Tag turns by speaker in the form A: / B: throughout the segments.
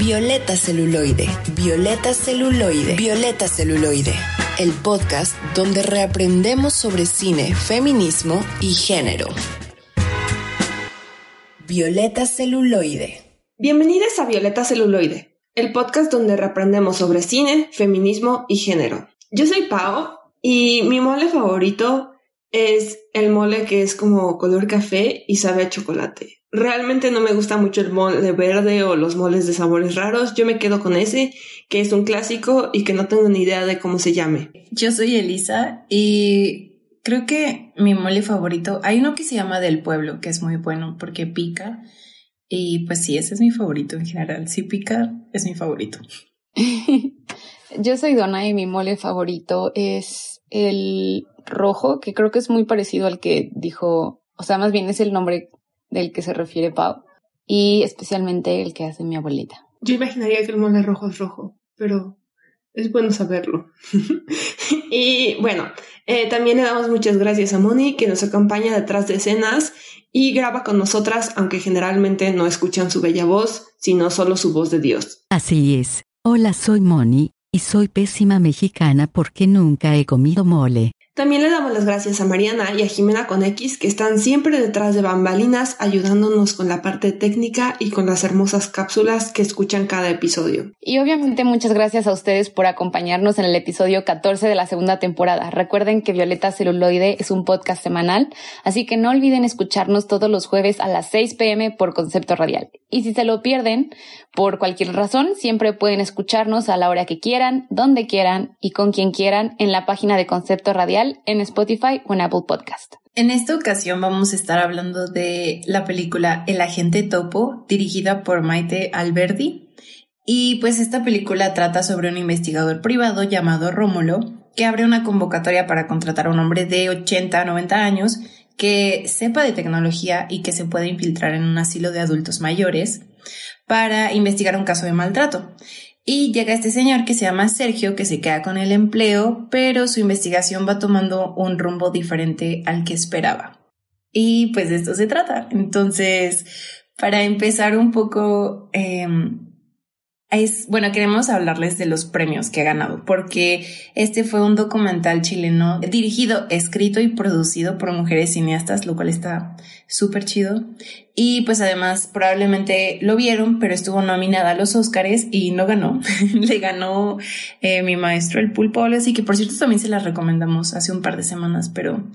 A: Violeta Celuloide, Violeta Celuloide, Violeta Celuloide, el podcast donde reaprendemos sobre cine, feminismo y género. Violeta Celuloide.
B: Bienvenidas a Violeta Celuloide, el podcast donde reaprendemos sobre cine, feminismo y género. Yo soy Pau y mi mole favorito es el mole que es como color café y sabe a chocolate. Realmente no me gusta mucho el mole verde o los moles de sabores raros. Yo me quedo con ese, que es un clásico y que no tengo ni idea de cómo se llame.
C: Yo soy Elisa y creo que mi mole favorito, hay uno que se llama del pueblo, que es muy bueno porque pica. Y pues sí, ese es mi favorito en general. Si pica, es mi favorito.
D: Yo soy Donna y mi mole favorito es el rojo, que creo que es muy parecido al que dijo, o sea, más bien es el nombre del que se refiere Pau, y especialmente el que hace mi abuelita.
B: Yo imaginaría que el mole rojo es rojo, pero es bueno saberlo. y bueno, eh, también le damos muchas gracias a Moni, que nos acompaña detrás de escenas y graba con nosotras, aunque generalmente no escuchan su bella voz, sino solo su voz de Dios.
E: Así es. Hola, soy Moni, y soy pésima mexicana porque nunca he comido mole.
B: También le damos las gracias a Mariana y a Jimena con X que están siempre detrás de bambalinas ayudándonos con la parte técnica y con las hermosas cápsulas que escuchan cada episodio.
D: Y obviamente muchas gracias a ustedes por acompañarnos en el episodio 14 de la segunda temporada. Recuerden que Violeta Celuloide es un podcast semanal, así que no olviden escucharnos todos los jueves a las 6 pm por Concepto Radial. Y si se lo pierden, por cualquier razón, siempre pueden escucharnos a la hora que quieran, donde quieran y con quien quieran en la página de Concepto Radial en Spotify o en Apple Podcast.
C: En esta ocasión vamos a estar hablando de la película El agente topo, dirigida por Maite Alberdi. Y pues esta película trata sobre un investigador privado llamado Rómulo, que abre una convocatoria para contratar a un hombre de 80 a 90 años que sepa de tecnología y que se pueda infiltrar en un asilo de adultos mayores para investigar un caso de maltrato. Y llega este señor que se llama Sergio, que se queda con el empleo, pero su investigación va tomando un rumbo diferente al que esperaba. Y pues de esto se trata. Entonces, para empezar un poco, em, es, bueno, queremos hablarles de los premios que ha ganado, porque este fue un documental chileno dirigido, escrito y producido por mujeres cineastas, lo cual está súper chido. Y pues además probablemente lo vieron, pero estuvo nominada a los Oscars y no ganó. Le ganó eh, mi maestro el Pulpo, así que por cierto también se la recomendamos hace un par de semanas, pero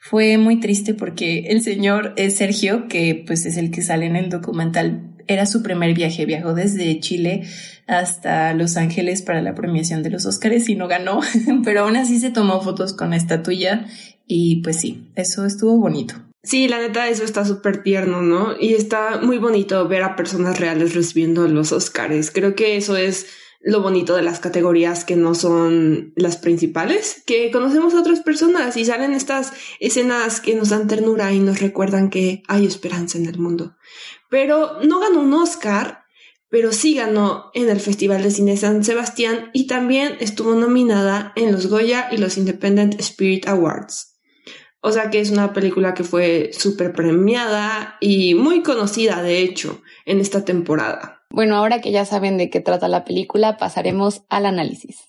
C: fue muy triste porque el señor Sergio, que pues es el que sale en el documental, era su primer viaje, viajó desde Chile hasta Los Ángeles para la premiación de los Óscares y no ganó, pero aún así se tomó fotos con la estatuilla y pues sí, eso estuvo bonito.
B: Sí, la neta, eso está súper tierno, ¿no? Y está muy bonito ver a personas reales recibiendo los Óscares. Creo que eso es lo bonito de las categorías que no son las principales, que conocemos a otras personas y salen estas escenas que nos dan ternura y nos recuerdan que hay esperanza en el mundo. Pero no ganó un Oscar, pero sí ganó en el Festival de Cine San Sebastián y también estuvo nominada en los Goya y los Independent Spirit Awards. O sea que es una película que fue súper premiada y muy conocida, de hecho, en esta temporada.
D: Bueno, ahora que ya saben de qué trata la película, pasaremos al análisis.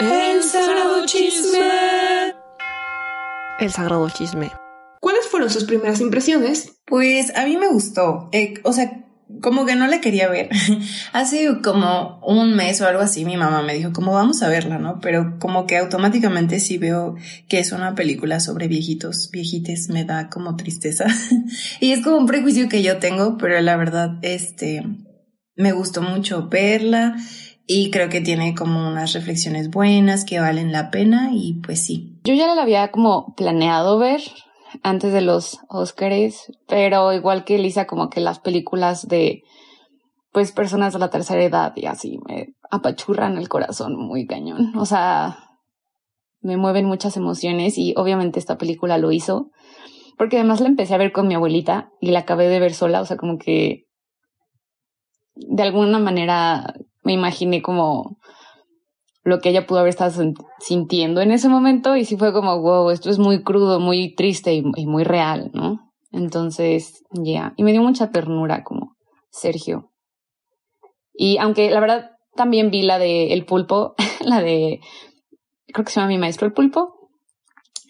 B: El sagrado chisme.
A: El sagrado chisme.
B: ¿Cuáles fueron sus primeras impresiones?
C: Pues a mí me gustó. Eh, o sea, como que no la quería ver. Hace como un mes o algo así mi mamá me dijo, como vamos a verla, ¿no? Pero como que automáticamente si veo que es una película sobre viejitos, viejites, me da como tristeza. y es como un prejuicio que yo tengo, pero la verdad, este, me gustó mucho verla y creo que tiene como unas reflexiones buenas que valen la pena y pues sí.
D: Yo ya la había como planeado ver, antes de los Oscars, pero igual que Lisa, como que las películas de pues personas de la tercera edad y así me apachurran el corazón muy cañón. O sea, me mueven muchas emociones y obviamente esta película lo hizo, porque además la empecé a ver con mi abuelita y la acabé de ver sola, o sea, como que de alguna manera me imaginé como lo que ella pudo haber estado sintiendo en ese momento y sí fue como, wow, esto es muy crudo, muy triste y, muy real, ¿no? Entonces, ya, y me dio mucha ternura como Sergio. Y aunque la verdad también vi la de El Pulpo, la de, creo que se llama Mi Maestro El Pulpo.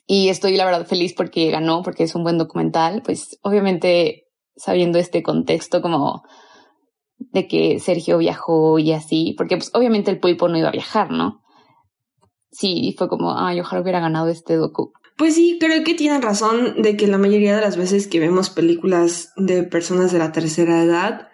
D: Y estoy la verdad feliz porque ganó, porque es un buen documental. Pues obviamente sabiendo este contexto como de que Sergio viajó y así, porque pues obviamente el pulpo no iba a viajar, ¿no? Sí, fue como, ay, ojalá hubiera ganado este docu.
B: Pues sí, creo que tienen razón de que la mayoría de las veces que vemos películas de personas de la tercera edad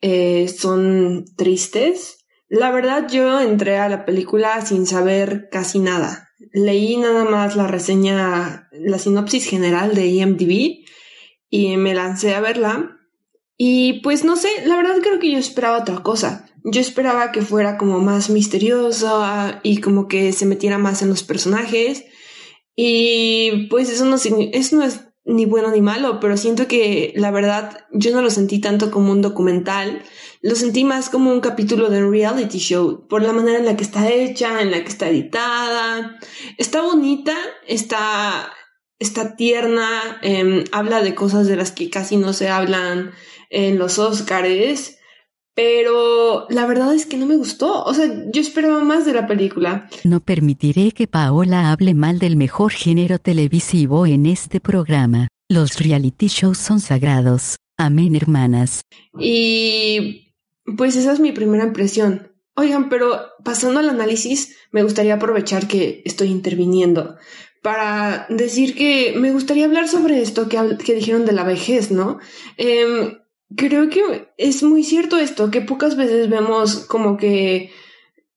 B: eh, son tristes. La verdad, yo entré a la película sin saber casi nada. Leí nada más la reseña, la sinopsis general de IMDb y me lancé a verla. Y pues no sé, la verdad creo que yo esperaba otra cosa. Yo esperaba que fuera como más misteriosa y como que se metiera más en los personajes. Y pues eso no, eso no es ni bueno ni malo, pero siento que la verdad yo no lo sentí tanto como un documental, lo sentí más como un capítulo de un reality show, por la manera en la que está hecha, en la que está editada. Está bonita, está, está tierna, em, habla de cosas de las que casi no se hablan en los Oscars pero la verdad es que no me gustó. O sea, yo esperaba más de la película.
E: No permitiré que Paola hable mal del mejor género televisivo en este programa. Los reality shows son sagrados. Amén, hermanas.
B: Y pues esa es mi primera impresión. Oigan, pero pasando al análisis, me gustaría aprovechar que estoy interviniendo para decir que me gustaría hablar sobre esto que, que dijeron de la vejez, ¿no? Eh, Creo que es muy cierto esto, que pocas veces vemos como que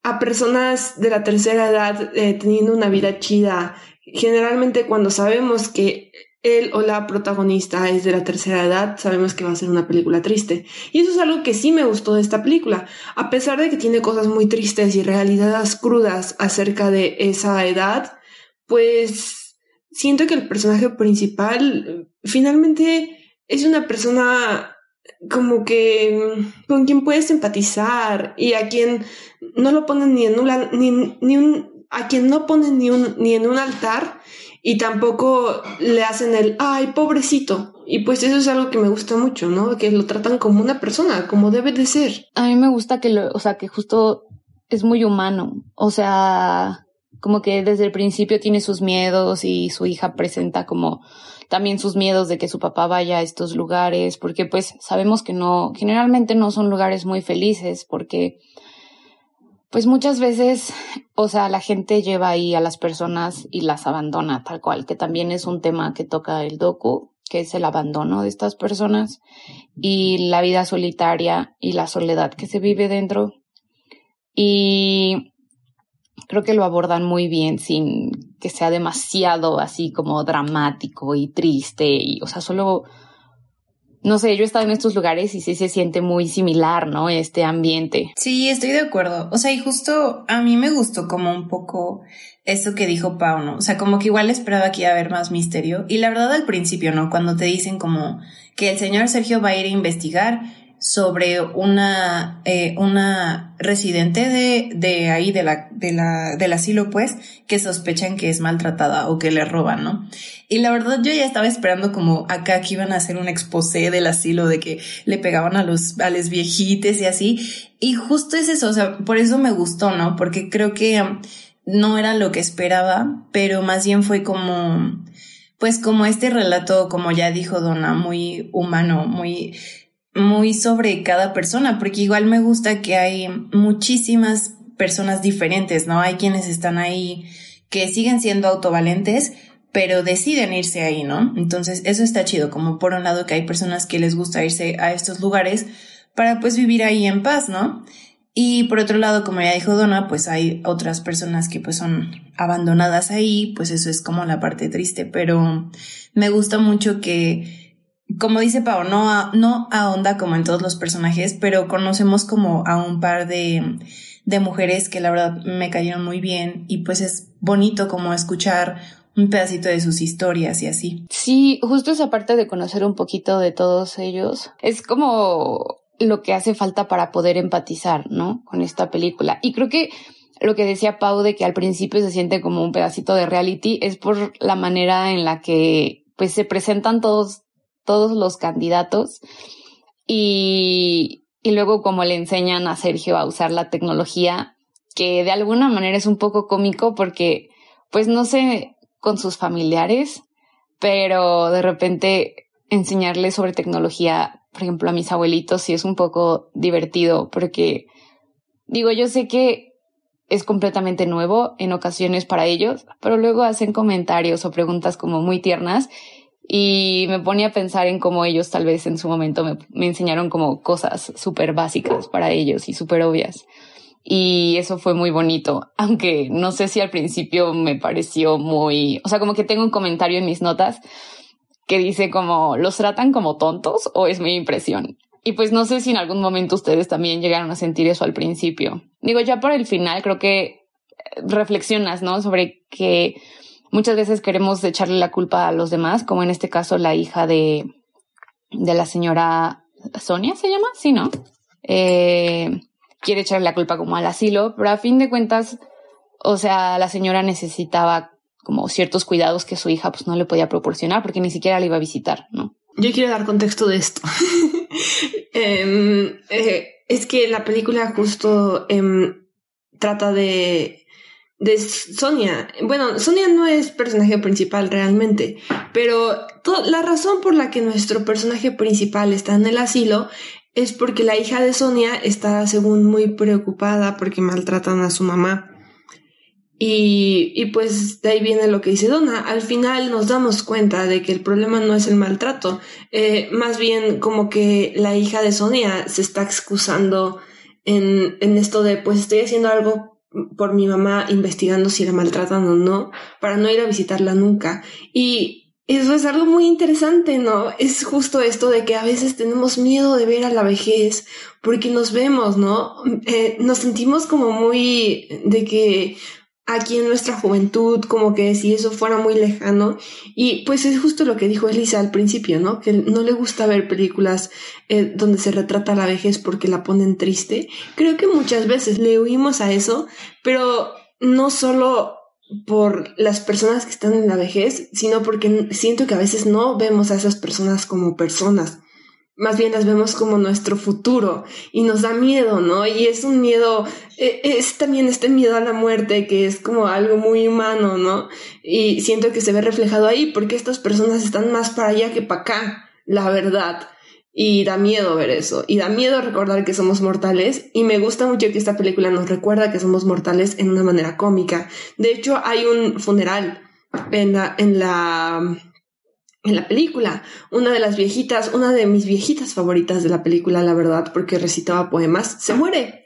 B: a personas de la tercera edad eh, teniendo una vida chida. Generalmente cuando sabemos que él o la protagonista es de la tercera edad, sabemos que va a ser una película triste. Y eso es algo que sí me gustó de esta película. A pesar de que tiene cosas muy tristes y realidades crudas acerca de esa edad, pues siento que el personaje principal eh, finalmente es una persona como que con quien puedes empatizar y a quien no lo ponen ni en un, ni, ni a quien no ponen ni un ni en un altar y tampoco le hacen el ay pobrecito y pues eso es algo que me gusta mucho no que lo tratan como una persona como debe de ser.
D: A mí me gusta que lo o sea que justo es muy humano. O sea como que desde el principio tiene sus miedos y su hija presenta como también sus miedos de que su papá vaya a estos lugares, porque pues sabemos que no, generalmente no son lugares muy felices, porque pues muchas veces, o sea, la gente lleva ahí a las personas y las abandona tal cual, que también es un tema que toca el docu, que es el abandono de estas personas y la vida solitaria y la soledad que se vive dentro. Y creo que lo abordan muy bien sin que sea demasiado así como dramático y triste y, o sea, solo, no sé, yo he estado en estos lugares y sí se siente muy similar, ¿no? Este ambiente.
C: Sí, estoy de acuerdo. O sea, y justo a mí me gustó como un poco eso que dijo Pau, ¿no? O sea, como que igual esperaba que iba a haber más misterio. Y la verdad al principio, ¿no? Cuando te dicen como que el señor Sergio va a ir a investigar, sobre una, eh, una residente de, de ahí, de la, de la, del asilo, pues, que sospechan que es maltratada o que le roban, ¿no? Y la verdad yo ya estaba esperando como acá que iban a hacer un exposé del asilo de que le pegaban a los, a los viejites y así. Y justo es eso, o sea, por eso me gustó, ¿no? Porque creo que um, no era lo que esperaba, pero más bien fue como, pues como este relato, como ya dijo Donna, muy humano, muy, muy sobre cada persona, porque igual me gusta que hay muchísimas personas diferentes, ¿no? Hay quienes están ahí que siguen siendo autovalentes, pero deciden irse ahí, ¿no? Entonces, eso está chido, como por un lado que hay personas que les gusta irse a estos lugares para pues vivir ahí en paz, ¿no? Y por otro lado, como ya dijo Donna, pues hay otras personas que pues son abandonadas ahí, pues eso es como la parte triste, pero me gusta mucho que como dice Pau, no, no ahonda como en todos los personajes, pero conocemos como a un par de, de mujeres que la verdad me cayeron muy bien y pues es bonito como escuchar un pedacito de sus historias y así.
D: Sí, justo esa parte de conocer un poquito de todos ellos es como lo que hace falta para poder empatizar, ¿no? Con esta película. Y creo que lo que decía Pau de que al principio se siente como un pedacito de reality es por la manera en la que pues se presentan todos todos los candidatos y y luego como le enseñan a Sergio a usar la tecnología, que de alguna manera es un poco cómico porque, pues no sé, con sus familiares, pero de repente enseñarles sobre tecnología, por ejemplo, a mis abuelitos, sí es un poco divertido porque, digo, yo sé que es completamente nuevo en ocasiones para ellos, pero luego hacen comentarios o preguntas como muy tiernas y me ponía a pensar en cómo ellos tal vez en su momento me, enseñaron como cosas súper básicas para ellos y súper obvias. Y eso fue muy bonito, aunque no sé si al principio me pareció muy, o sea, como que tengo un comentario en mis notas que dice como, ¿los tratan como tontos o es mi impresión? Y pues no sé si en algún momento ustedes también llegaron a sentir eso al principio. Digo, ya por el final creo que reflexionas, ¿no? Sobre que muchas veces queremos echarle la culpa a los demás, como en este caso la hija de, de la señora Sonia, ¿se llama? Sí, ¿no? Eh, quiere echarle la culpa como al asilo, pero a fin de cuentas, o sea, la señora necesitaba como ciertos cuidados que su hija pues no le podía proporcionar porque ni siquiera le iba a visitar, ¿no?
B: Yo quiero dar contexto de esto. eh, eh, es que la película justo eh, trata de, de Sonia. Bueno, Sonia no es personaje principal realmente, pero la razón por la que nuestro personaje principal está en el asilo es porque la hija de Sonia está, según, muy preocupada porque maltratan a su mamá. Y, y, pues de ahí viene lo que dice Donna. Al final nos damos cuenta de que el problema no es el maltrato, eh, más bien como que la hija de Sonia se está excusando en, en esto de pues estoy haciendo algo por mi mamá investigando si la maltratan o no, para no ir a visitarla nunca. Y eso es algo muy interesante, ¿no? Es justo esto de que a veces tenemos miedo de ver a la vejez porque nos vemos, ¿no? Eh, nos sentimos como muy de que aquí en nuestra juventud, como que si eso fuera muy lejano. Y pues es justo lo que dijo Elisa al principio, ¿no? Que no le gusta ver películas eh, donde se retrata la vejez porque la ponen triste. Creo que muchas veces le huimos a eso, pero no solo por las personas que están en la vejez, sino porque siento que a veces no vemos a esas personas como personas, más bien las vemos como nuestro futuro y nos da miedo, ¿no? Y es un miedo, e, es también este miedo a la muerte que es como algo muy humano, ¿no? Y siento que se ve reflejado ahí porque estas personas están más para allá que para acá, la verdad. Y da miedo ver eso. Y da miedo recordar que somos mortales. Y me gusta mucho que esta película nos recuerda que somos mortales en una manera cómica. De hecho, hay un funeral en la, en la, en la película. Una de las viejitas, una de mis viejitas favoritas de la película, la verdad, porque recitaba poemas, se muere.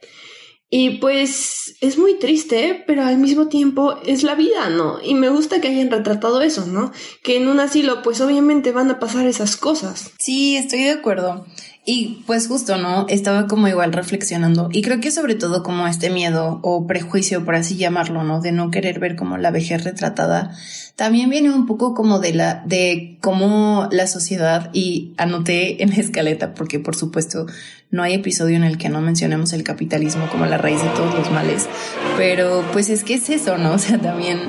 B: Y pues es muy triste, pero al mismo tiempo es la vida, ¿no? Y me gusta que hayan retratado eso, ¿no? Que en un asilo pues obviamente van a pasar esas cosas.
C: Sí, estoy de acuerdo. Y pues justo, ¿no? Estaba como igual reflexionando. Y creo que sobre todo como este miedo o prejuicio, por así llamarlo, ¿no? De no querer ver como la vejez retratada, también viene un poco como de la, de cómo la sociedad, y anoté en la escaleta, porque por supuesto no hay episodio en el que no mencionemos el capitalismo como la raíz de todos los males. Pero pues es que es eso, ¿no? O sea, también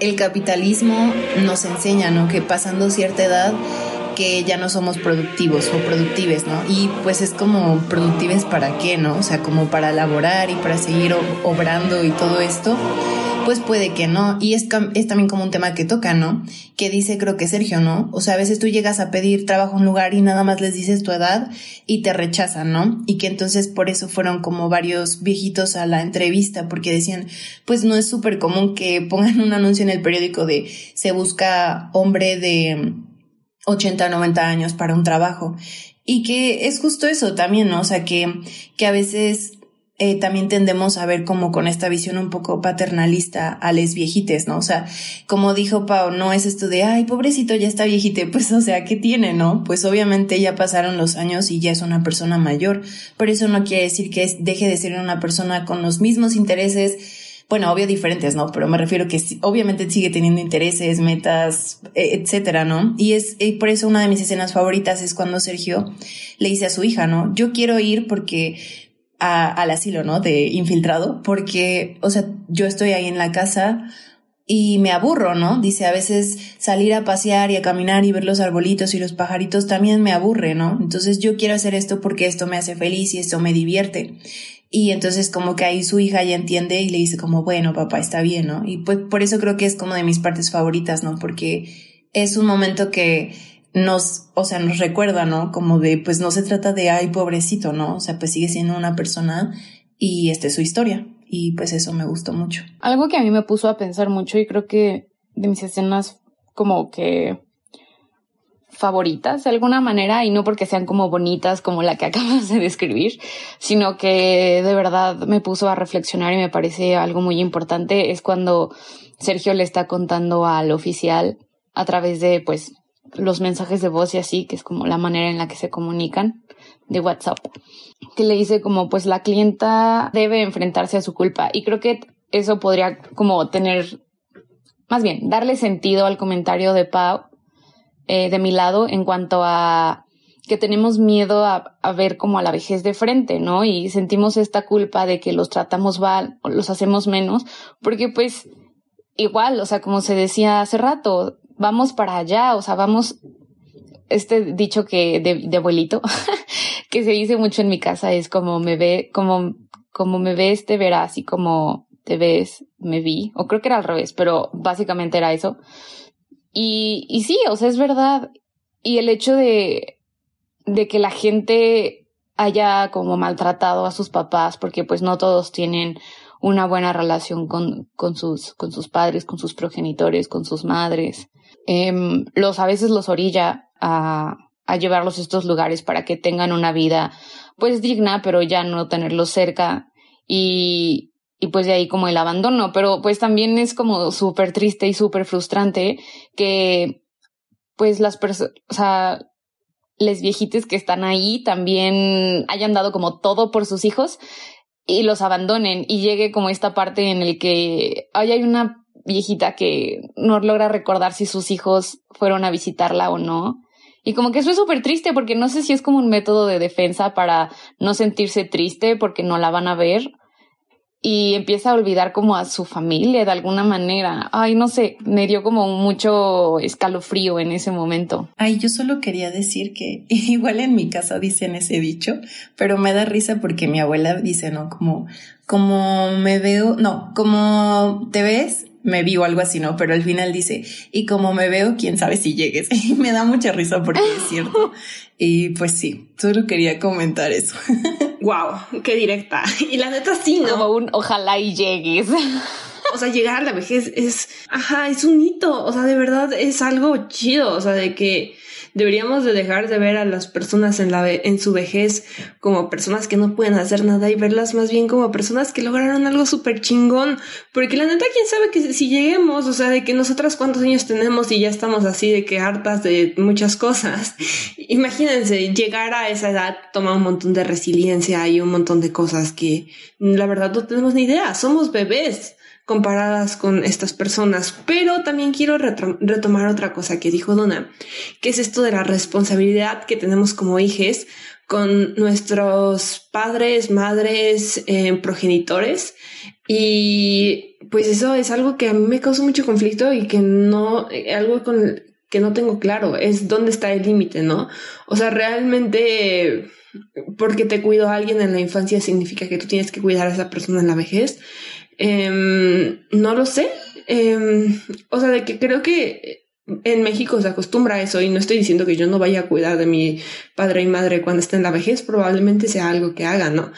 C: el capitalismo nos enseña, ¿no? Que pasando cierta edad, que ya no somos productivos o productives, ¿no? Y pues es como productives para qué, ¿no? O sea, como para laborar y para seguir obrando y todo esto, pues puede que no. Y es, es también como un tema que toca, ¿no? Que dice, creo que Sergio, ¿no? O sea, a veces tú llegas a pedir trabajo en un lugar y nada más les dices tu edad y te rechazan, ¿no? Y que entonces por eso fueron como varios viejitos a la entrevista, porque decían, pues no es súper común que pongan un anuncio en el periódico de se busca hombre de 80, 90 años para un trabajo. Y que es justo eso también, ¿no? O sea, que, que a veces eh, también tendemos a ver como con esta visión un poco paternalista a les viejites, ¿no? O sea, como dijo Pau, no es esto de, ay, pobrecito, ya está viejite, pues, o sea, ¿qué tiene, no? Pues obviamente ya pasaron los años y ya es una persona mayor, pero eso no quiere decir que deje de ser una persona con los mismos intereses, bueno, obvio diferentes, ¿no? Pero me refiero que obviamente sigue teniendo intereses, metas, e, etcétera, ¿no? Y es por eso una de mis escenas favoritas es cuando Sergio le dice a su hija, ¿no? Yo quiero ir porque al asilo, ¿no? De infiltrado, porque, o sea, yo estoy ahí en la casa y me aburro, ¿no? Dice, a veces salir a pasear y a caminar y ver los arbolitos y los pajaritos también me aburre, ¿no? Entonces yo quiero hacer esto porque esto me hace feliz y esto me divierte. Y entonces como que ahí su hija ya entiende y le dice como, bueno, papá, está bien, ¿no? Y pues por eso creo que es como de mis partes favoritas, ¿no? Porque es un momento que nos, o sea, nos recuerda, ¿no? Como de, pues no se trata de, ay, pobrecito, ¿no? O sea, pues sigue siendo una persona y esta es su historia y pues eso me gustó mucho.
D: Algo que a mí me puso a pensar mucho y creo que de mis escenas como que favoritas de alguna manera y no porque sean como bonitas como la que acabas de describir, sino que de verdad me puso a reflexionar y me parece algo muy importante es cuando Sergio le está contando al oficial a través de pues los mensajes de voz y así, que es como la manera en la que se comunican de WhatsApp, que le dice como pues la clienta debe enfrentarse a su culpa. Y creo que eso podría como tener, más bien, darle sentido al comentario de Pau eh, de mi lado en cuanto a que tenemos miedo a, a, ver como a la vejez de frente, ¿no? Y sentimos esta culpa de que los tratamos mal o los hacemos menos, porque pues igual, o sea, como se decía hace rato, vamos para allá, o sea, vamos, este dicho que de, de abuelito, que se dice mucho en mi casa es como me ve, como, como me ves, te verás y como te ves, me vi. O creo que era al revés, pero básicamente era eso. Y, y sí, o sea, es verdad. Y el hecho de, de que la gente haya como maltratado a sus papás, porque pues no todos tienen una buena relación con, con sus, con sus padres, con sus progenitores, con sus madres. Eh, los, a veces los orilla a, a llevarlos a estos lugares para que tengan una vida pues digna, pero ya no tenerlos cerca y, y pues de ahí como el abandono, pero pues también es como súper triste y súper frustrante que pues las personas, o sea, les viejites que están ahí también hayan dado como todo por sus hijos y los abandonen y llegue como esta parte en el que ay, hay una viejita que no logra recordar si sus hijos fueron a visitarla o no. Y como que eso es súper triste porque no sé si es como un método de defensa para no sentirse triste porque no la van a ver y empieza a olvidar como a su familia de alguna manera. Ay, no sé, me dio como mucho escalofrío en ese momento.
C: Ay, yo solo quería decir que igual en mi casa dicen ese dicho, pero me da risa porque mi abuela dice, ¿no? Como, como me veo, no, como te ves, me vi o algo así, ¿no? Pero al final dice, y como me veo, quién sabe si llegues. Y me da mucha risa porque es cierto. Y pues sí, solo quería comentar eso.
B: wow, qué directa. Y la neta sí, ¿no?
D: Como un ojalá y llegues.
B: O sea, llegar a la vejez es, ajá, es un hito. O sea, de verdad es algo chido. O sea, de que Deberíamos de dejar de ver a las personas en, la en su vejez como personas que no pueden hacer nada y verlas más bien como personas que lograron algo súper chingón. Porque la neta, quién sabe que si lleguemos, o sea, de que nosotras cuántos años tenemos y ya estamos así de que hartas de muchas cosas. Imagínense, llegar a esa edad toma un montón de resiliencia y un montón de cosas que la verdad no tenemos ni idea. Somos bebés comparadas con estas personas. Pero también quiero retomar otra cosa que dijo Donna, que es esto de la responsabilidad que tenemos como hijos con nuestros padres, madres, eh, progenitores. Y pues eso es algo que a mí me causa mucho conflicto y que no, eh, algo con que no tengo claro, es dónde está el límite, ¿no? O sea, realmente porque te cuido a alguien en la infancia significa que tú tienes que cuidar a esa persona en la vejez. Em, no lo sé. Em, o sea, de que creo que en México se acostumbra a eso y no estoy diciendo que yo no vaya a cuidar de mi padre y madre cuando esté en la vejez, probablemente sea algo que haga, ¿no?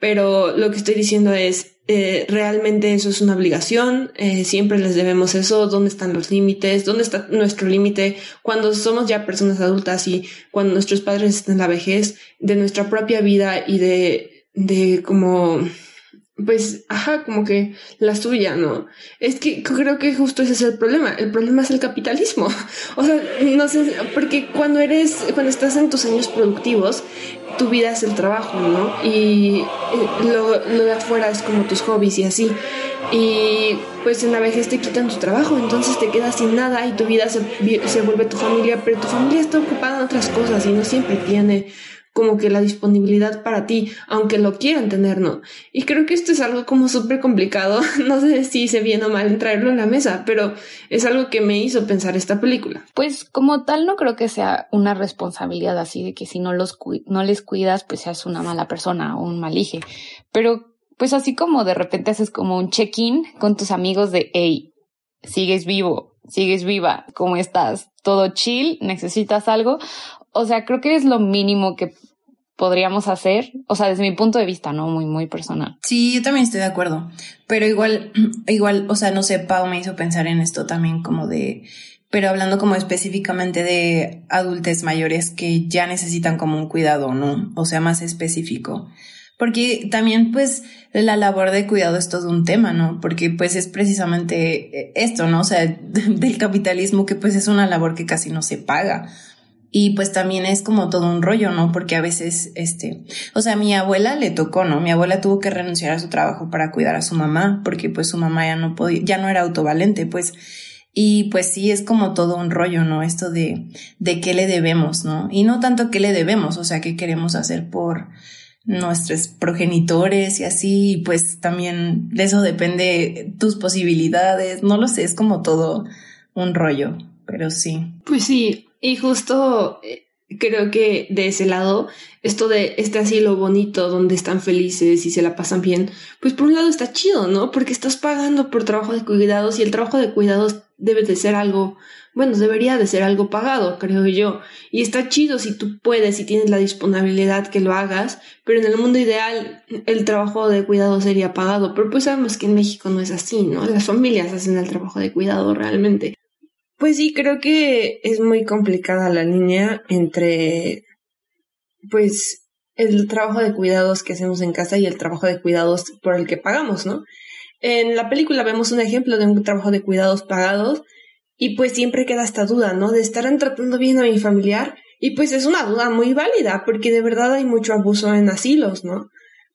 B: Pero lo que estoy diciendo es, eh, realmente eso es una obligación, eh, siempre les debemos eso, dónde están los límites, dónde está nuestro límite cuando somos ya personas adultas y cuando nuestros padres están en la vejez, de nuestra propia vida y de, de como pues, ajá, como que la suya, ¿no? Es que creo que justo ese es el problema. El problema es el capitalismo. O sea, no sé, porque cuando eres, cuando estás en tus años productivos, tu vida es el trabajo, ¿no? Y eh, lo, lo de afuera es como tus hobbies y así. Y pues en la vejez te quitan tu trabajo, entonces te quedas sin nada y tu vida se, se vuelve tu familia, pero tu familia está ocupada en otras cosas y no siempre tiene como que la disponibilidad para ti, aunque lo quieran tener, ¿no? Y creo que esto es algo como súper complicado, no sé si se viene o mal en traerlo en la mesa, pero es algo que me hizo pensar esta película.
D: Pues como tal no creo que sea una responsabilidad así de que si no los no les cuidas pues seas una mala persona o un malige, pero pues así como de repente haces como un check-in con tus amigos de hey, sigues vivo, sigues viva, ¿cómo estás? ¿Todo chill? ¿Necesitas algo? O sea, creo que es lo mínimo que podríamos hacer, o sea, desde mi punto de vista, ¿no? Muy, muy personal.
C: Sí, yo también estoy de acuerdo, pero igual, igual, o sea, no sé, Pau me hizo pensar en esto también como de, pero hablando como específicamente de adultos mayores que ya necesitan como un cuidado, ¿no? O sea, más específico. Porque también, pues, la labor de cuidado es todo un tema, ¿no? Porque, pues, es precisamente esto, ¿no? O sea, del capitalismo que, pues, es una labor que casi no se paga. Y pues también es como todo un rollo, ¿no? Porque a veces, este, o sea, mi abuela le tocó, ¿no? Mi abuela tuvo que renunciar a su trabajo para cuidar a su mamá, porque pues su mamá ya no podía, ya no era autovalente, pues. Y pues sí, es como todo un rollo, ¿no? Esto de, de qué le debemos, ¿no? Y no tanto qué le debemos, o sea, qué queremos hacer por nuestros progenitores y así, y pues también de eso depende tus posibilidades, no lo sé, es como todo un rollo, pero sí.
B: Pues sí, y justo eh, creo que de ese lado, esto de este asilo bonito donde están felices y se la pasan bien, pues por un lado está chido, ¿no? Porque estás pagando por trabajo de cuidados y el trabajo de cuidados debe de ser algo, bueno, debería de ser algo pagado, creo yo. Y está chido si tú puedes y tienes la disponibilidad que lo hagas, pero en el mundo ideal el trabajo de cuidado sería pagado. Pero pues sabemos que en México no es así, ¿no? Las familias hacen el trabajo de cuidado realmente. Pues sí, creo que es muy complicada la línea entre, pues, el trabajo de cuidados que hacemos en casa y el trabajo de cuidados por el que pagamos, ¿no? En la película vemos un ejemplo de un trabajo de cuidados pagados y pues siempre queda esta duda, ¿no? De estar tratando bien a mi familiar y pues es una duda muy válida porque de verdad hay mucho abuso en asilos, ¿no?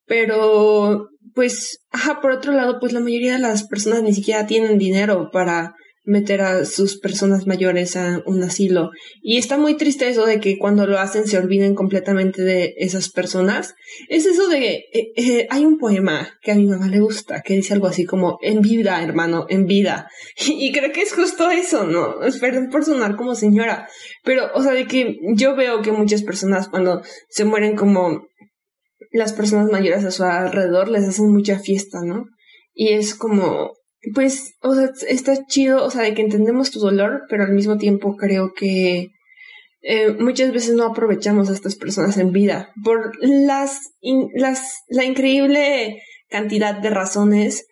B: Pero pues, ajá, por otro lado, pues la mayoría de las personas ni siquiera tienen dinero para meter a sus personas mayores a un asilo. Y está muy triste eso de que cuando lo hacen se olviden completamente de esas personas. Es eso de, eh, eh, hay un poema que a mi mamá le gusta, que dice algo así como, en vida, hermano, en vida. Y, creo que es justo eso, ¿no? Perdón por sonar como señora, pero, o sea, de que yo veo que muchas personas cuando se mueren como las personas mayores a su alrededor les hacen mucha fiesta, ¿no? Y es como, pues, o sea, está chido, o sea, de que entendemos tu dolor, pero al mismo tiempo creo que eh, muchas veces no aprovechamos a estas personas en vida por las, las, la increíble cantidad de razones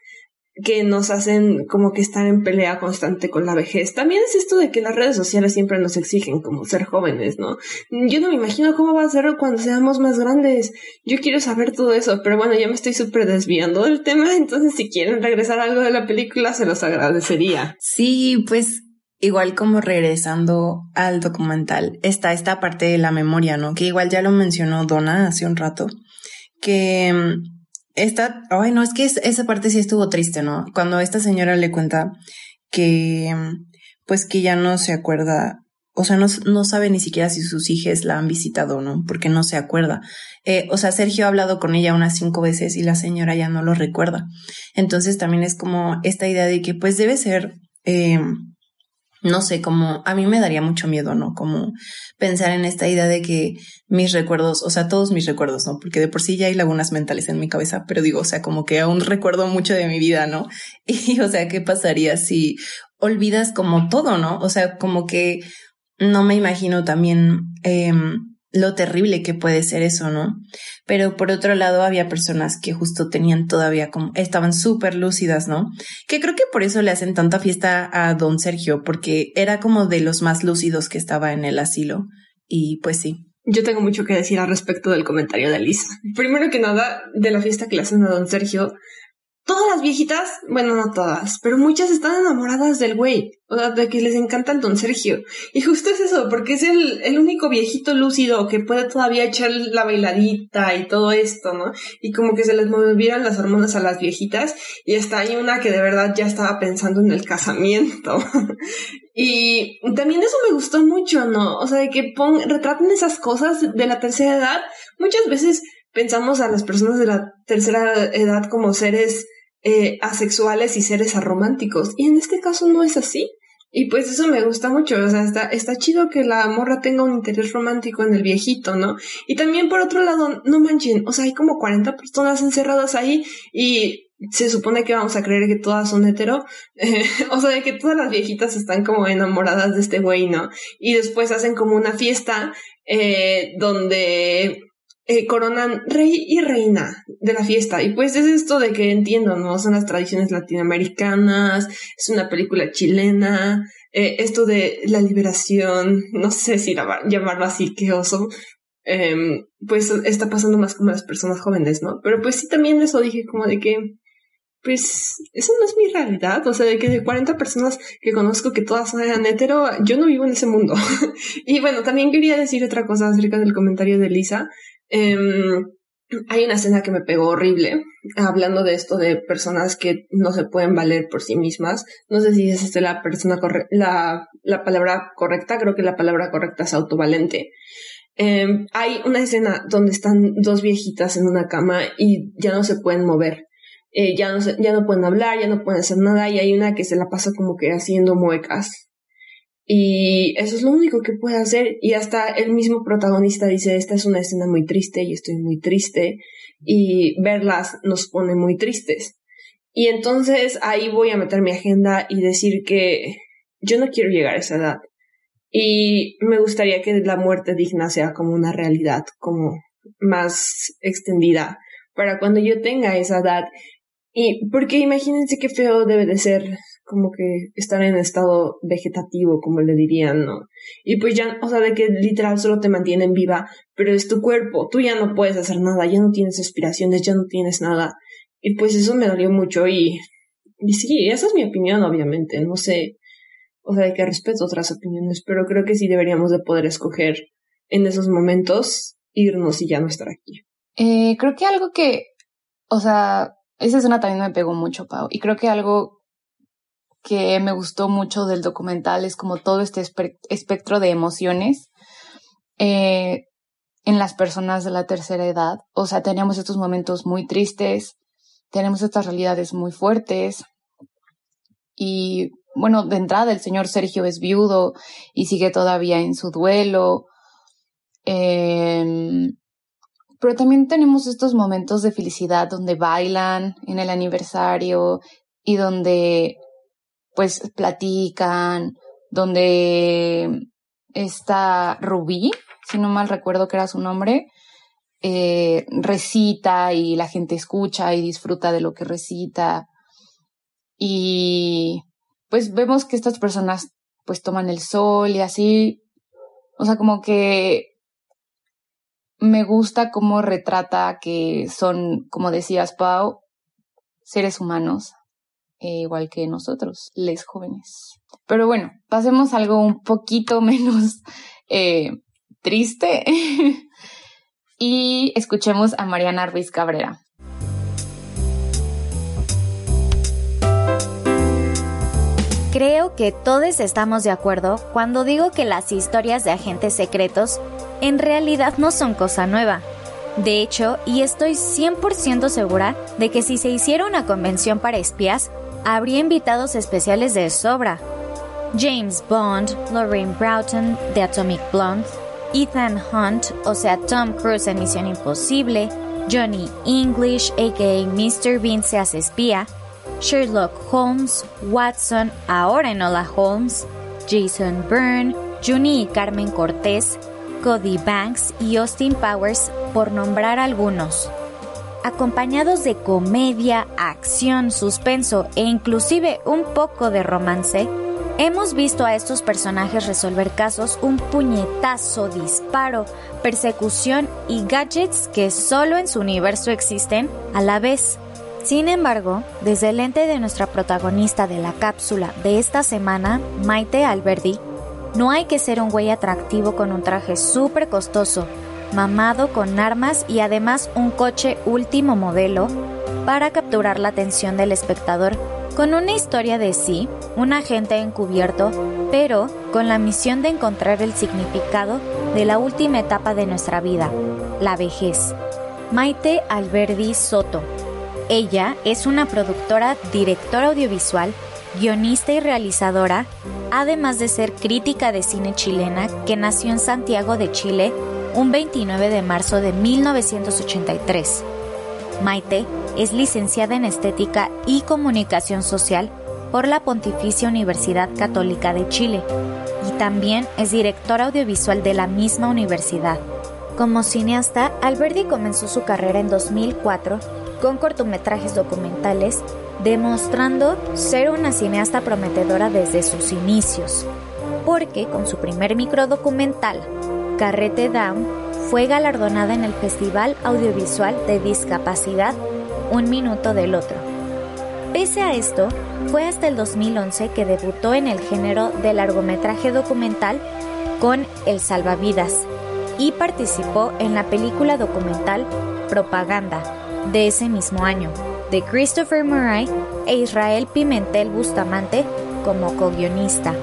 B: que nos hacen como que estar en pelea constante con la vejez. También es esto de que las redes sociales siempre nos exigen como ser jóvenes, ¿no? Yo no me imagino cómo va a ser cuando seamos más grandes. Yo quiero saber todo eso, pero bueno, ya me estoy súper desviando del tema, entonces si quieren regresar algo de la película, se los agradecería.
C: Sí, pues igual como regresando al documental, está esta parte de la memoria, ¿no? Que igual ya lo mencionó Donna hace un rato, que esta, ay, no, es que esa parte sí estuvo triste, ¿no? Cuando esta señora le cuenta que, pues que ya no se acuerda, o sea, no, no sabe ni siquiera si sus hijas la han visitado no, porque no se acuerda. Eh, o sea, Sergio ha hablado con ella unas cinco veces y la señora ya no lo recuerda. Entonces también es como esta idea de que pues debe ser, eh, no sé, como a mí me daría mucho miedo, ¿no? Como pensar en esta idea de que mis recuerdos, o sea, todos mis recuerdos, ¿no? Porque de por sí ya hay lagunas mentales en mi cabeza, pero digo, o sea, como que aún recuerdo mucho de mi vida, ¿no? Y, o sea, ¿qué pasaría si olvidas como todo, ¿no? O sea, como que no me imagino también, eh, lo terrible que puede ser eso, ¿no? Pero por otro lado había personas que justo tenían todavía como, estaban súper lúcidas, ¿no? Que creo que por eso le hacen tanta fiesta a don Sergio, porque era como de los más lúcidos que estaba en el asilo. Y pues sí.
B: Yo tengo mucho que decir al respecto del comentario de Lisa. Primero que nada, de la fiesta que le hacen a don Sergio, todas las viejitas, bueno, no todas, pero muchas están enamoradas del güey, o sea, de que les encanta el don Sergio. Y justo es eso, porque es el, el único viejito lúcido que puede todavía echar la bailadita y todo esto, ¿no? Y como que se les movieron las hormonas a las viejitas y está ahí una que de verdad ya estaba pensando en el casamiento. y también eso me gustó mucho, ¿no? O sea, de que pon, retraten esas cosas de la tercera edad. Muchas veces pensamos a las personas de la tercera edad como seres eh, asexuales y seres arománticos. Y en este caso no es así. Y pues eso me gusta mucho, o sea, está, está chido que la morra tenga un interés romántico en el viejito, ¿no? Y también por otro lado, no manchen, o sea, hay como 40 personas encerradas ahí y se supone que vamos a creer que todas son hetero, o sea, de que todas las viejitas están como enamoradas de este güey, ¿no? Y después hacen como una fiesta eh, donde eh, coronan rey y reina de la fiesta. Y pues es esto de que entiendo, ¿no? Son las tradiciones latinoamericanas, es una película chilena, eh, esto de la liberación, no sé si llamarlo así, qué oso, em, pues está pasando más como las personas jóvenes, ¿no? Pero pues sí, también eso dije como de que, pues, eso no es mi realidad, o sea, de que de 40 personas que conozco que todas son hetero, yo no vivo en ese mundo. y bueno, también quería decir otra cosa acerca del comentario de Lisa, Em, hay una escena que me pegó horrible, hablando de esto de personas que no se pueden valer por sí mismas. No sé si es este la persona la, la palabra correcta, creo que la palabra correcta es autovalente. Em, hay una escena donde están dos viejitas en una cama y ya no se pueden mover. Eh, ya, no ya no pueden hablar, ya no pueden hacer nada y hay una que se la pasa como que haciendo muecas y eso es lo único que puede hacer. Y hasta el mismo protagonista dice, esta es una escena muy triste y estoy muy triste. Y verlas nos pone muy tristes. Y entonces ahí voy a meter mi agenda y decir que yo no quiero llegar a esa edad. Y me gustaría que la muerte digna sea como una realidad, como más extendida, para cuando yo tenga esa edad. Y porque imagínense qué feo debe de ser como que estar en estado vegetativo, como le dirían, ¿no? Y pues ya, o sea, de que literal solo te mantienen viva, pero es tu cuerpo, tú ya no puedes hacer nada, ya no tienes aspiraciones, ya no tienes nada. Y pues eso me dolió mucho y, y sí, esa es mi opinión, obviamente, no sé, o sea, de que respeto otras opiniones, pero creo que sí deberíamos de poder escoger en esos momentos irnos y ya no estar aquí.
D: Eh, creo que algo que, o sea, esa escena también me pegó mucho, Pau, y creo que algo que me gustó mucho del documental es como todo este espectro de emociones eh, en las personas de la tercera edad. O sea, tenemos estos momentos muy tristes, tenemos estas realidades muy fuertes. Y bueno, de entrada el señor Sergio es viudo y sigue todavía en su duelo. Em, pero también tenemos estos momentos de felicidad donde bailan en el aniversario y donde pues platican, donde está Rubí, si no mal recuerdo que era su nombre, eh, recita y la gente escucha y disfruta de lo que recita. Y pues vemos que estas personas pues toman el sol y así, o sea, como que me gusta cómo retrata que son, como decías, Pau, seres humanos eh, igual que nosotros, les jóvenes. Pero bueno, pasemos algo un poquito menos eh, triste y escuchemos a Mariana Ruiz Cabrera.
F: Creo que todos estamos de acuerdo cuando digo que las historias de agentes secretos en realidad no son cosa nueva. De hecho, y estoy 100% segura de que si se hiciera una convención para espías, habría invitados especiales de sobra. James Bond, Lorraine Broughton de Atomic Blonde, Ethan Hunt, o sea Tom Cruise en Misión Imposible, Johnny English, aka Mr. Bean se hace espía, Sherlock Holmes, Watson, ahora en Hola Holmes, Jason Byrne, Juni y Carmen Cortés, Cody Banks y Austin Powers, por nombrar algunos acompañados de comedia, acción, suspenso e inclusive un poco de romance, hemos visto a estos personajes resolver casos un puñetazo, disparo, persecución y gadgets que solo en su universo existen a la vez. Sin embargo, desde el lente de nuestra protagonista de la cápsula de esta semana, Maite Alberdi, no hay que ser un güey atractivo con un traje súper costoso, mamado con armas y además un coche último modelo para capturar la atención del espectador con una historia de sí, un agente encubierto, pero con la misión de encontrar el significado de la última etapa de nuestra vida, la vejez. Maite Alberdi Soto. Ella es una productora, directora audiovisual, guionista y realizadora, además de ser crítica de cine chilena que nació en Santiago de Chile un 29 de marzo de 1983. Maite es licenciada en Estética y Comunicación Social por la Pontificia Universidad Católica de Chile y también es directora audiovisual de la misma universidad. Como cineasta, Alberdi comenzó su carrera en 2004 con cortometrajes documentales, demostrando ser una cineasta prometedora desde sus inicios, porque con su primer microdocumental, Carrete Down, fue galardonada en el Festival Audiovisual de Discapacidad Un Minuto del Otro. Pese a esto, fue hasta el 2011 que debutó en el género de largometraje documental con El Salvavidas y participó en la película documental Propaganda de ese mismo año, de Christopher Murray e Israel Pimentel Bustamante como co-guionista.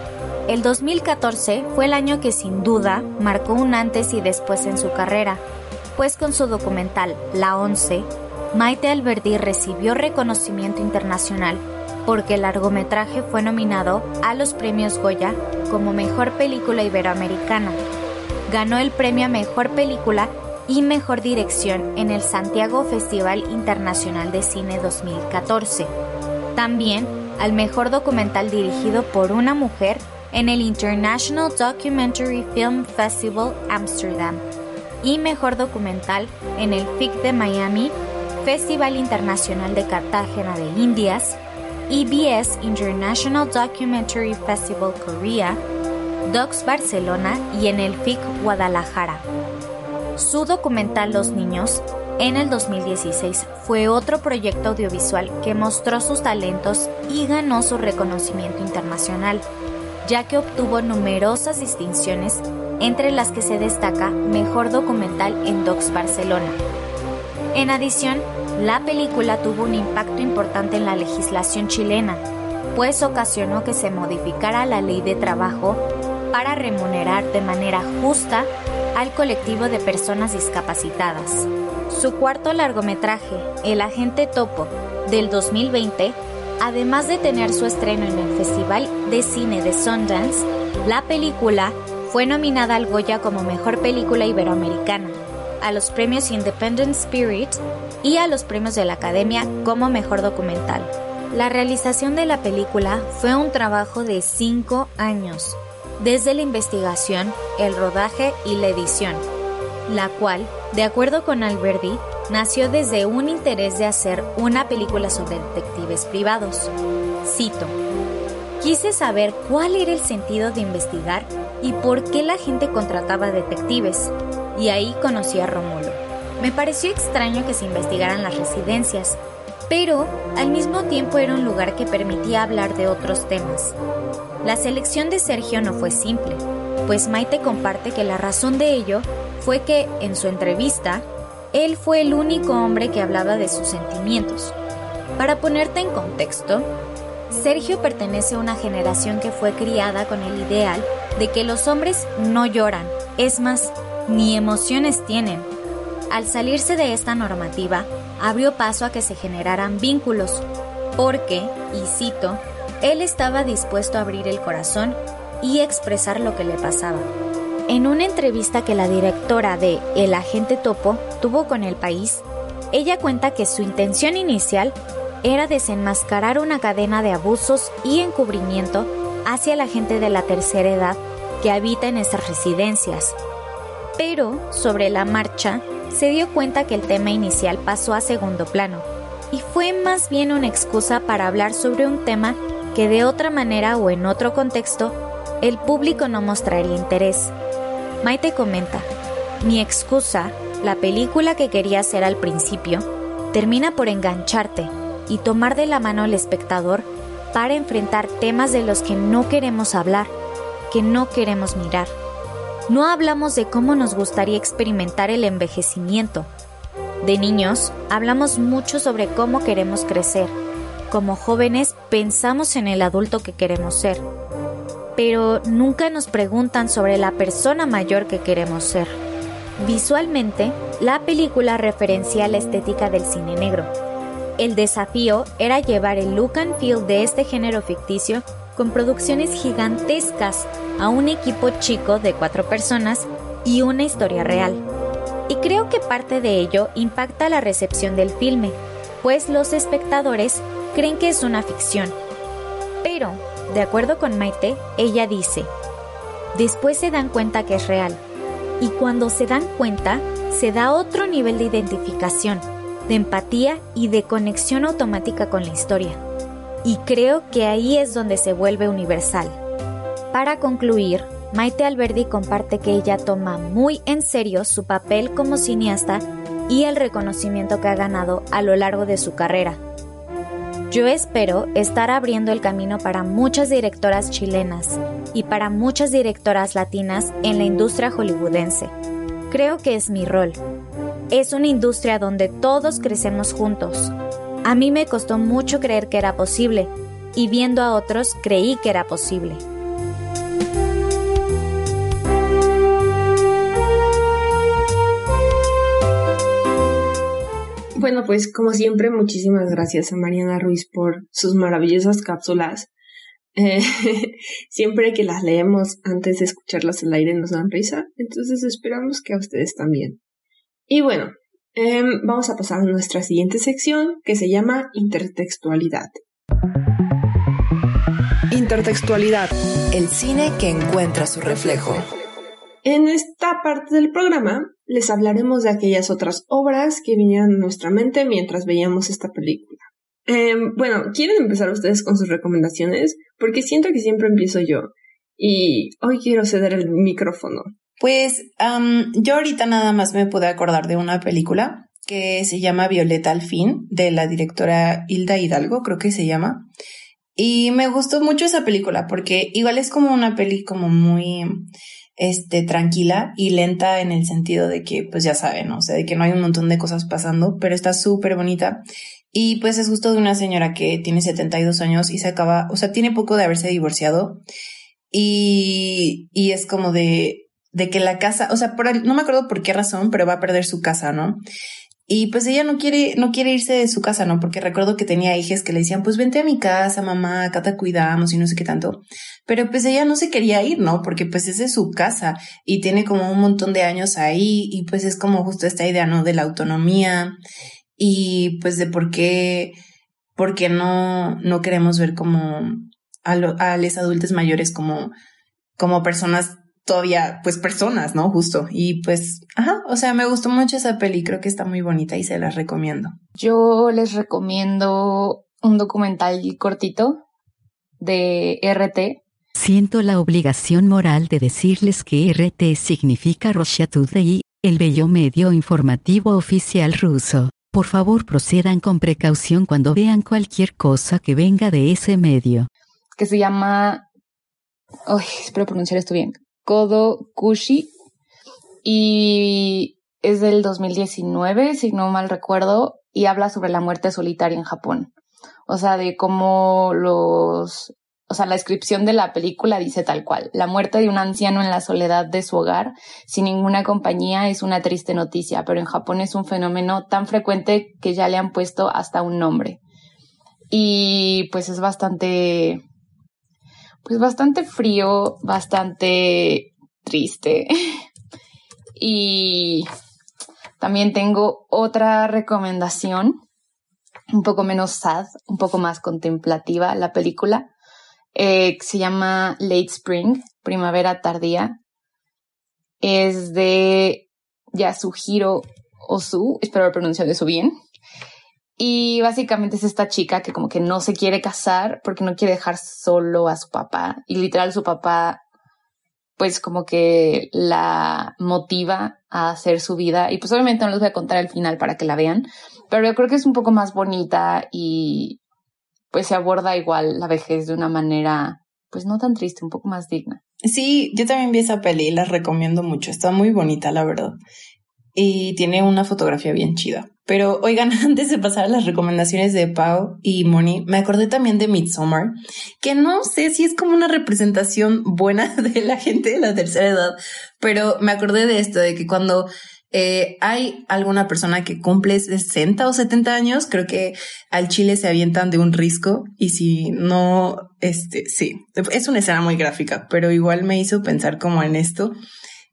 F: El 2014 fue el año que sin duda marcó un antes y después en su carrera, pues con su documental La Once, Maite Alberdi recibió reconocimiento internacional porque el largometraje fue nominado a los premios Goya como Mejor Película Iberoamericana. Ganó el premio a Mejor Película y Mejor Dirección en el Santiago Festival Internacional de Cine 2014. También al Mejor Documental dirigido por una mujer en el International Documentary Film Festival Amsterdam y Mejor Documental en el FIC de Miami, Festival Internacional de Cartagena de Indias, EBS International Documentary Festival Korea, Docs Barcelona y en el FIC Guadalajara. Su documental Los Niños en el 2016 fue otro proyecto audiovisual que mostró sus talentos y ganó su reconocimiento internacional ya que obtuvo numerosas distinciones, entre las que se destaca Mejor Documental en Docs Barcelona. En adición, la película tuvo un impacto importante en la legislación chilena, pues ocasionó que se modificara la ley de trabajo para remunerar de manera justa al colectivo de personas discapacitadas. Su cuarto largometraje, El Agente Topo, del 2020, Además de tener su estreno en el Festival de Cine de Sundance, la película fue nominada al Goya como Mejor Película Iberoamericana, a los premios Independent Spirit y a los premios de la Academia como Mejor Documental. La realización de la película fue un trabajo de cinco años, desde la investigación, el rodaje y la edición, la cual, de acuerdo con Alberti, nació desde un interés de hacer una película sobre detectives privados. Cito, quise saber cuál era el sentido de investigar y por qué la gente contrataba detectives, y ahí conocí a Romulo. Me pareció extraño que se investigaran las residencias, pero al mismo tiempo era un lugar que permitía hablar de otros temas. La selección de Sergio no fue simple, pues Maite comparte que la razón de ello fue que, en su entrevista, él fue el único hombre que hablaba de sus sentimientos. Para ponerte en contexto, Sergio pertenece a una generación que fue criada con el ideal de que los hombres no lloran, es más, ni emociones tienen. Al salirse de esta normativa, abrió paso a que se generaran vínculos, porque, y cito, él estaba dispuesto a abrir el corazón y expresar lo que le pasaba. En una entrevista que la directora de El Agente Topo tuvo con el país, ella cuenta que su intención inicial era desenmascarar una cadena de abusos y encubrimiento hacia la gente de la tercera edad que habita en esas residencias. Pero, sobre la marcha, se dio cuenta que el tema inicial pasó a segundo plano y fue más bien una excusa para hablar sobre un tema que de otra manera o en otro contexto el público no mostraría interés. Maite comenta, mi excusa, la película que quería hacer al principio, termina por engancharte, y tomar de la mano al espectador para enfrentar temas de los que no queremos hablar, que no queremos mirar. No hablamos de cómo nos gustaría experimentar el envejecimiento. De niños, hablamos mucho sobre cómo queremos crecer. Como jóvenes, pensamos en el adulto que queremos ser. Pero nunca nos preguntan sobre la persona mayor que queremos ser. Visualmente, la película referencia la estética del cine negro. El desafío era llevar el look and feel de este género ficticio con producciones gigantescas a un equipo chico de cuatro personas y una historia real. Y creo que parte de ello impacta la recepción del filme, pues los espectadores creen que es una ficción. Pero, de acuerdo con Maite, ella dice, después se dan cuenta que es real. Y cuando se dan cuenta, se da otro nivel de identificación, de empatía y de conexión automática con la historia y creo que ahí es donde se vuelve universal. Para concluir, Maite Alberdi comparte que ella toma muy en serio su papel como cineasta y el reconocimiento que ha ganado a lo largo de su carrera. Yo espero estar abriendo el camino para muchas directoras chilenas y para muchas directoras latinas en la industria hollywoodense. Creo que es mi rol. Es una industria donde todos crecemos juntos, a mí me costó mucho creer que era posible, y viendo a otros creí que era posible.
B: Bueno, pues como siempre, muchísimas gracias a Mariana Ruiz por sus maravillosas cápsulas. Eh, siempre que las leemos antes de escucharlas al aire nos dan risa, entonces esperamos que a ustedes también. Y bueno, Em, vamos a pasar a nuestra siguiente sección que se llama intertextualidad.
A: Intertextualidad. El cine que encuentra su reflejo.
B: En esta parte del programa les hablaremos de aquellas otras obras que vinieron a nuestra mente mientras veíamos esta película. Em, bueno, ¿quieren empezar ustedes con sus recomendaciones? Porque siento que siempre empiezo yo. Y hoy quiero ceder el micrófono.
C: Pues yo ahorita nada más me pude acordar de una película que se llama Violeta al fin, de la directora Hilda Hidalgo, creo que se llama. Y me gustó mucho esa película porque igual es como una peli como muy este tranquila y lenta en el sentido de que pues ya saben, o sea, de que no hay un montón de cosas pasando, pero está súper bonita. Y pues es justo de una señora que tiene 72 años y se acaba, o sea, tiene poco de haberse divorciado. Y, y es como de, de que la casa, o sea, por no me acuerdo por qué razón, pero va a perder su casa, ¿no? Y pues ella no quiere, no quiere irse de su casa, ¿no? Porque recuerdo que tenía hijas que le decían, pues vente a mi casa, mamá, acá te cuidamos y no sé qué tanto. Pero pues ella no se quería ir, ¿no? Porque pues es su casa y tiene como un montón de años ahí y pues es como justo esta idea, ¿no? De la autonomía y pues de por qué, por qué no, no queremos ver como a, a los adultos mayores como, como personas todavía, pues, personas, ¿no? Justo. Y pues, ajá, o sea, me gustó mucho esa peli, creo que está muy bonita y se las recomiendo.
D: Yo les recomiendo un documental cortito de RT.
E: Siento la obligación moral de decirles que RT significa Russia Today, el bello medio informativo oficial ruso. Por favor procedan con precaución cuando vean cualquier cosa que venga de ese medio.
D: Que se llama... Ay, espero pronunciar esto bien. Kodo Kushi y es del 2019, si no mal recuerdo, y habla sobre la muerte solitaria en Japón. O sea, de cómo los, o sea, la descripción de la película dice tal cual, la muerte de un anciano en la soledad de su hogar, sin ninguna compañía, es una triste noticia, pero en Japón es un fenómeno tan frecuente que ya le han puesto hasta un nombre. Y pues es bastante pues bastante frío, bastante triste. y también tengo otra recomendación, un poco menos sad, un poco más contemplativa, la película, eh, se llama Late Spring, Primavera Tardía. Es de Yasuhiro Osu, espero haber pronunciado eso bien. Y básicamente es esta chica que como que no se quiere casar porque no quiere dejar solo a su papá. Y literal su papá pues como que la motiva a hacer su vida. Y pues obviamente no les voy a contar el final para que la vean, pero yo creo que es un poco más bonita y pues se aborda igual la vejez de una manera pues no tan triste, un poco más digna.
C: Sí, yo también vi esa peli la recomiendo mucho. Está muy bonita, la verdad. Y tiene una fotografía bien chida. Pero oigan, antes de pasar a las recomendaciones de Pau y Moni, me acordé también de Midsommar, que no sé si es como una representación buena de la gente de la tercera edad, pero me acordé de esto, de que cuando eh, hay alguna persona que cumple 60 o 70 años, creo que al chile se avientan de un risco y si no, este, sí, es una escena muy gráfica, pero igual me hizo pensar como en esto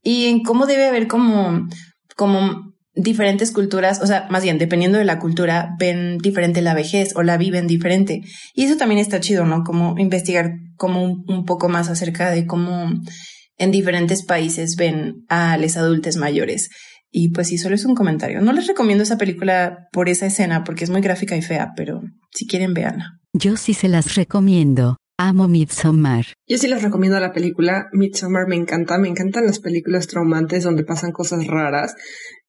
C: y en cómo debe haber como, como diferentes culturas, o sea, más bien, dependiendo de la cultura, ven diferente la vejez o la viven diferente. Y eso también está chido, ¿no? Como investigar como un, poco más acerca de cómo en diferentes países ven a los adultos mayores. Y pues sí, solo es un comentario. No les recomiendo esa película por esa escena porque es muy gráfica y fea, pero si quieren, véanla.
E: Yo sí se las recomiendo. Amo Midsommar.
B: Yo sí les recomiendo la película. Midsommar me encanta. Me encantan las películas traumantes donde pasan cosas raras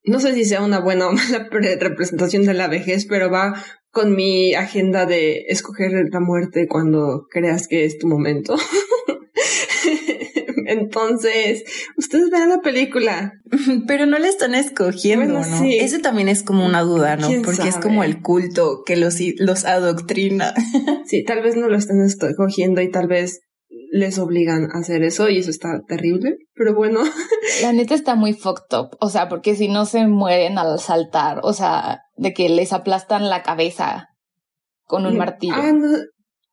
B: no sé si sea una buena o mala representación de la vejez, pero va con mi agenda de escoger la muerte cuando creas que es tu momento. Entonces, ustedes vean la película.
C: Pero no la están escogiendo, ¿no? Eso también es como una duda, ¿no? Porque es como el culto que los, los adoctrina.
B: Sí, tal vez no lo están escogiendo y tal vez les obligan a hacer eso y eso está terrible, pero bueno.
D: La neta está muy fucked up, o sea, porque si no se mueren al saltar, o sea, de que les aplastan la cabeza con un martillo.
B: Ah, no,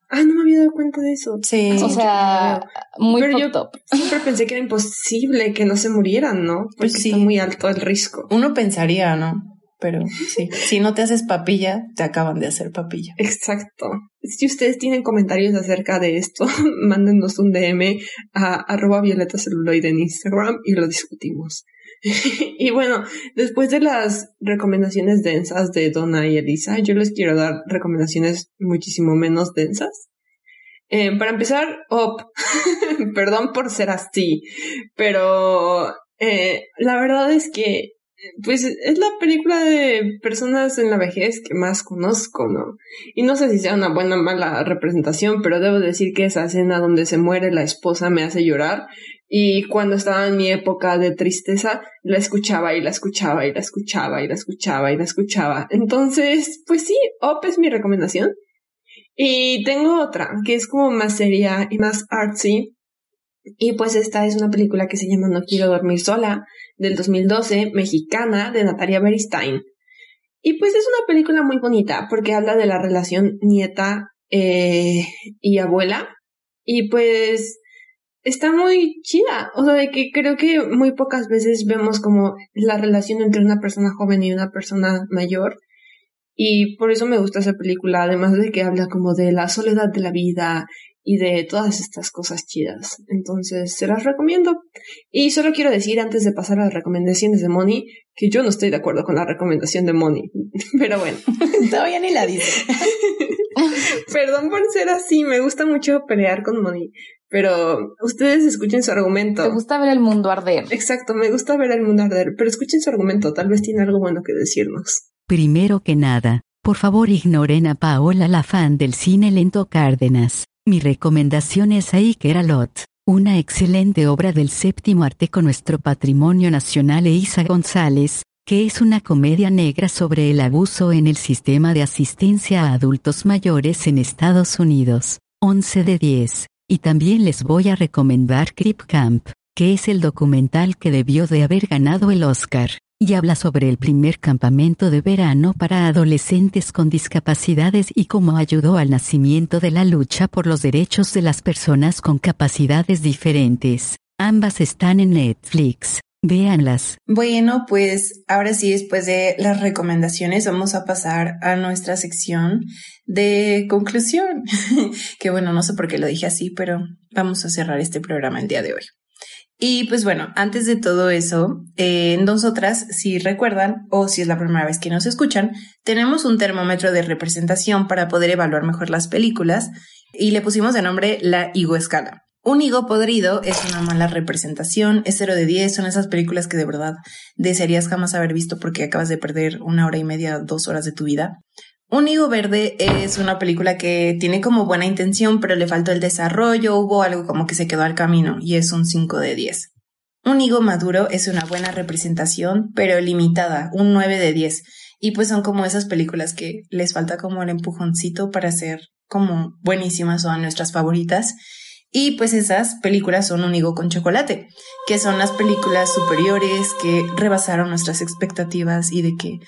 B: ah, no me había dado cuenta de eso.
D: Sí, o sea, muy fucked up.
B: Siempre pensé que era imposible que no se murieran, ¿no? Porque pues está muy alto el riesgo.
C: Uno pensaría, ¿no? Pero sí, si no te haces papilla, te acaban de hacer papilla.
B: Exacto. Si ustedes tienen comentarios acerca de esto, mándenos un DM a arroba violeta celuloide en Instagram y lo discutimos. y bueno, después de las recomendaciones densas de Donna y Elisa, yo les quiero dar recomendaciones muchísimo menos densas. Eh, para empezar, op, perdón por ser así, pero eh, la verdad es que pues es la película de personas en la vejez que más conozco, ¿no? Y no sé si sea una buena o mala representación, pero debo decir que esa escena donde se muere la esposa me hace llorar. Y cuando estaba en mi época de tristeza, la escuchaba y la escuchaba y la escuchaba y la escuchaba y la escuchaba. Entonces, pues sí, OP es mi recomendación. Y tengo otra, que es como más seria y más artsy, y pues esta es una película que se llama No quiero dormir sola, del 2012, mexicana, de Natalia Beristain. Y pues es una película muy bonita porque habla de la relación nieta eh, y abuela. Y pues está muy chida. O sea, de que creo que muy pocas veces vemos como la relación entre una persona joven y una persona mayor. Y por eso me gusta esa película, además de que habla como de la soledad de la vida y de todas estas cosas chidas. Entonces, se las recomiendo. Y solo quiero decir, antes de pasar a las recomendaciones de Moni, que yo no estoy de acuerdo con la recomendación de Moni. Pero bueno.
C: Todavía ni la dice.
B: Perdón por ser así, me gusta mucho pelear con Moni. Pero ustedes escuchen su argumento.
D: Me gusta ver el mundo arder.
B: Exacto, me gusta ver el mundo arder. Pero escuchen su argumento, tal vez tiene algo bueno que decirnos.
E: Primero que nada, por favor ignoren a Paola la fan del cine lento Cárdenas. Mi recomendación es Iker Lot, una excelente obra del séptimo arte con nuestro patrimonio nacional e Isa González, que es una comedia negra sobre el abuso en el sistema de asistencia a adultos mayores en Estados Unidos. 11 de 10. Y también les voy a recomendar Crip Camp, que es el documental que debió de haber ganado el Oscar y habla sobre el primer campamento de verano para adolescentes con discapacidades y cómo ayudó al nacimiento de la lucha por los derechos de las personas con capacidades diferentes. Ambas están en Netflix. Véanlas.
C: Bueno, pues ahora sí, después de las recomendaciones, vamos a pasar a nuestra sección de conclusión. que bueno, no sé por qué lo dije así, pero vamos a cerrar este programa el día de hoy. Y pues bueno, antes de todo eso, eh, nosotras, si recuerdan o si es la primera vez que nos escuchan, tenemos un termómetro de representación para poder evaluar mejor las películas y le pusimos de nombre la Igo Escala. Un higo podrido es una mala representación, es 0 de 10, son esas películas que de verdad desearías jamás haber visto porque acabas de perder una hora y media, dos horas de tu vida. Un higo verde es una película que tiene como buena intención, pero le faltó el desarrollo, hubo algo como que se quedó al camino y es un 5 de 10. Un higo maduro es una buena representación, pero limitada, un 9 de 10. Y pues son como esas películas que les falta como el empujoncito para ser como buenísimas o nuestras favoritas. Y pues esas películas son un higo con chocolate, que son las películas superiores que rebasaron nuestras expectativas y de que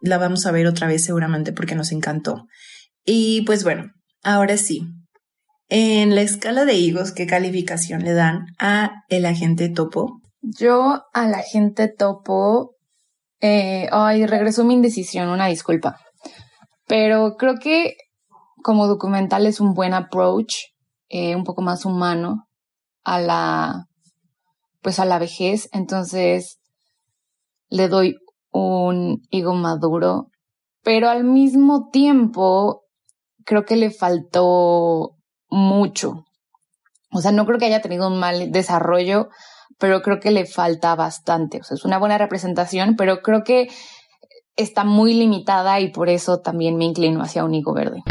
C: la vamos a ver otra vez seguramente porque nos encantó. Y pues bueno, ahora sí. En la escala de higos, ¿qué calificación le dan a el agente topo?
D: Yo al agente topo, eh, ay, regresó mi indecisión, una disculpa. Pero creo que como documental es un buen approach eh, un poco más humano a la, pues a la vejez. Entonces le doy un higo maduro, pero al mismo tiempo creo que le faltó mucho. O sea, no creo que haya tenido un mal desarrollo, pero creo que le falta bastante. O sea, es una buena representación, pero creo que está muy limitada y por eso también me inclino hacia un higo verde.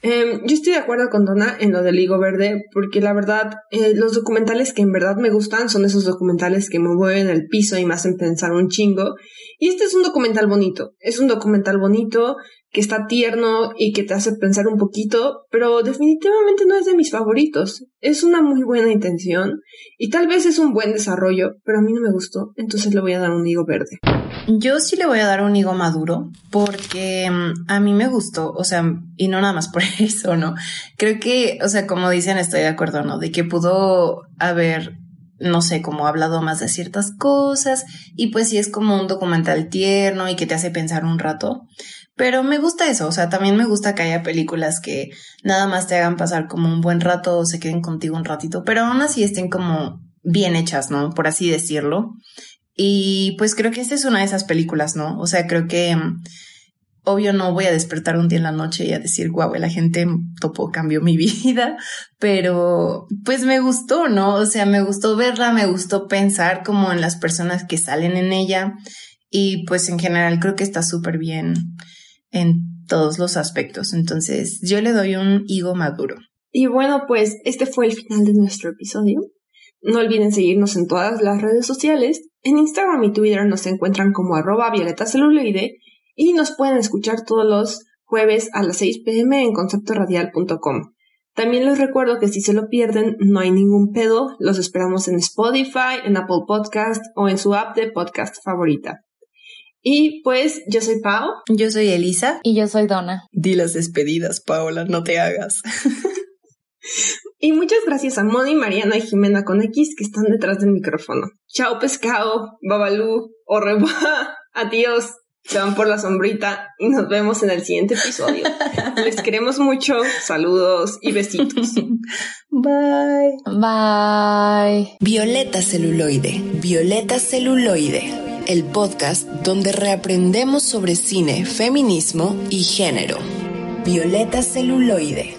B: Em, yo estoy de acuerdo con Donna en lo del higo verde, porque la verdad, eh, los documentales que en verdad me gustan son esos documentales que me mueven el piso y me hacen pensar un chingo. Y este es un documental bonito, es un documental bonito que está tierno y que te hace pensar un poquito, pero definitivamente no es de mis favoritos. Es una muy buena intención y tal vez es un buen desarrollo, pero a mí no me gustó, entonces le voy a dar un higo verde.
C: Yo sí le voy a dar un higo maduro porque mm, a mí me gustó, o sea, y no nada más por eso, ¿no? Creo que, o sea, como dicen, estoy de acuerdo, ¿no? De que pudo haber no sé, como hablado más de ciertas cosas y pues sí es como un documental tierno y que te hace pensar un rato. Pero me gusta eso, o sea, también me gusta que haya películas que nada más te hagan pasar como un buen rato o se queden contigo un ratito, pero aún así estén como bien hechas, ¿no? Por así decirlo. Y pues creo que esta es una de esas películas, ¿no? O sea, creo que mm, obvio no voy a despertar un día en la noche y a decir, guau, la gente topo cambió mi vida, pero pues me gustó, ¿no? O sea, me gustó verla, me gustó pensar como en las personas que salen en ella y pues en general creo que está súper bien en todos los aspectos. Entonces, yo le doy un higo maduro.
B: Y bueno, pues este fue el final de nuestro episodio. No olviden seguirnos en todas las redes sociales. En Instagram y Twitter nos encuentran como arroba violeta celuloide y nos pueden escuchar todos los jueves a las 6 pm en conceptoradial.com. También les recuerdo que si se lo pierden, no hay ningún pedo. Los esperamos en Spotify, en Apple Podcast o en su app de podcast favorita. Y pues yo soy Pau.
C: Yo soy Elisa.
D: Y yo soy Donna.
C: Di las despedidas, Paola, no te hagas.
B: y muchas gracias a Moni, Mariana y Jimena con X que están detrás del micrófono. Chao pescado, babalú, o adiós. Se van por la sombrita y nos vemos en el siguiente episodio. Les queremos mucho. Saludos y besitos.
C: Bye.
D: Bye.
A: Violeta celuloide. Violeta celuloide el podcast donde reaprendemos sobre cine, feminismo y género. Violeta celuloide.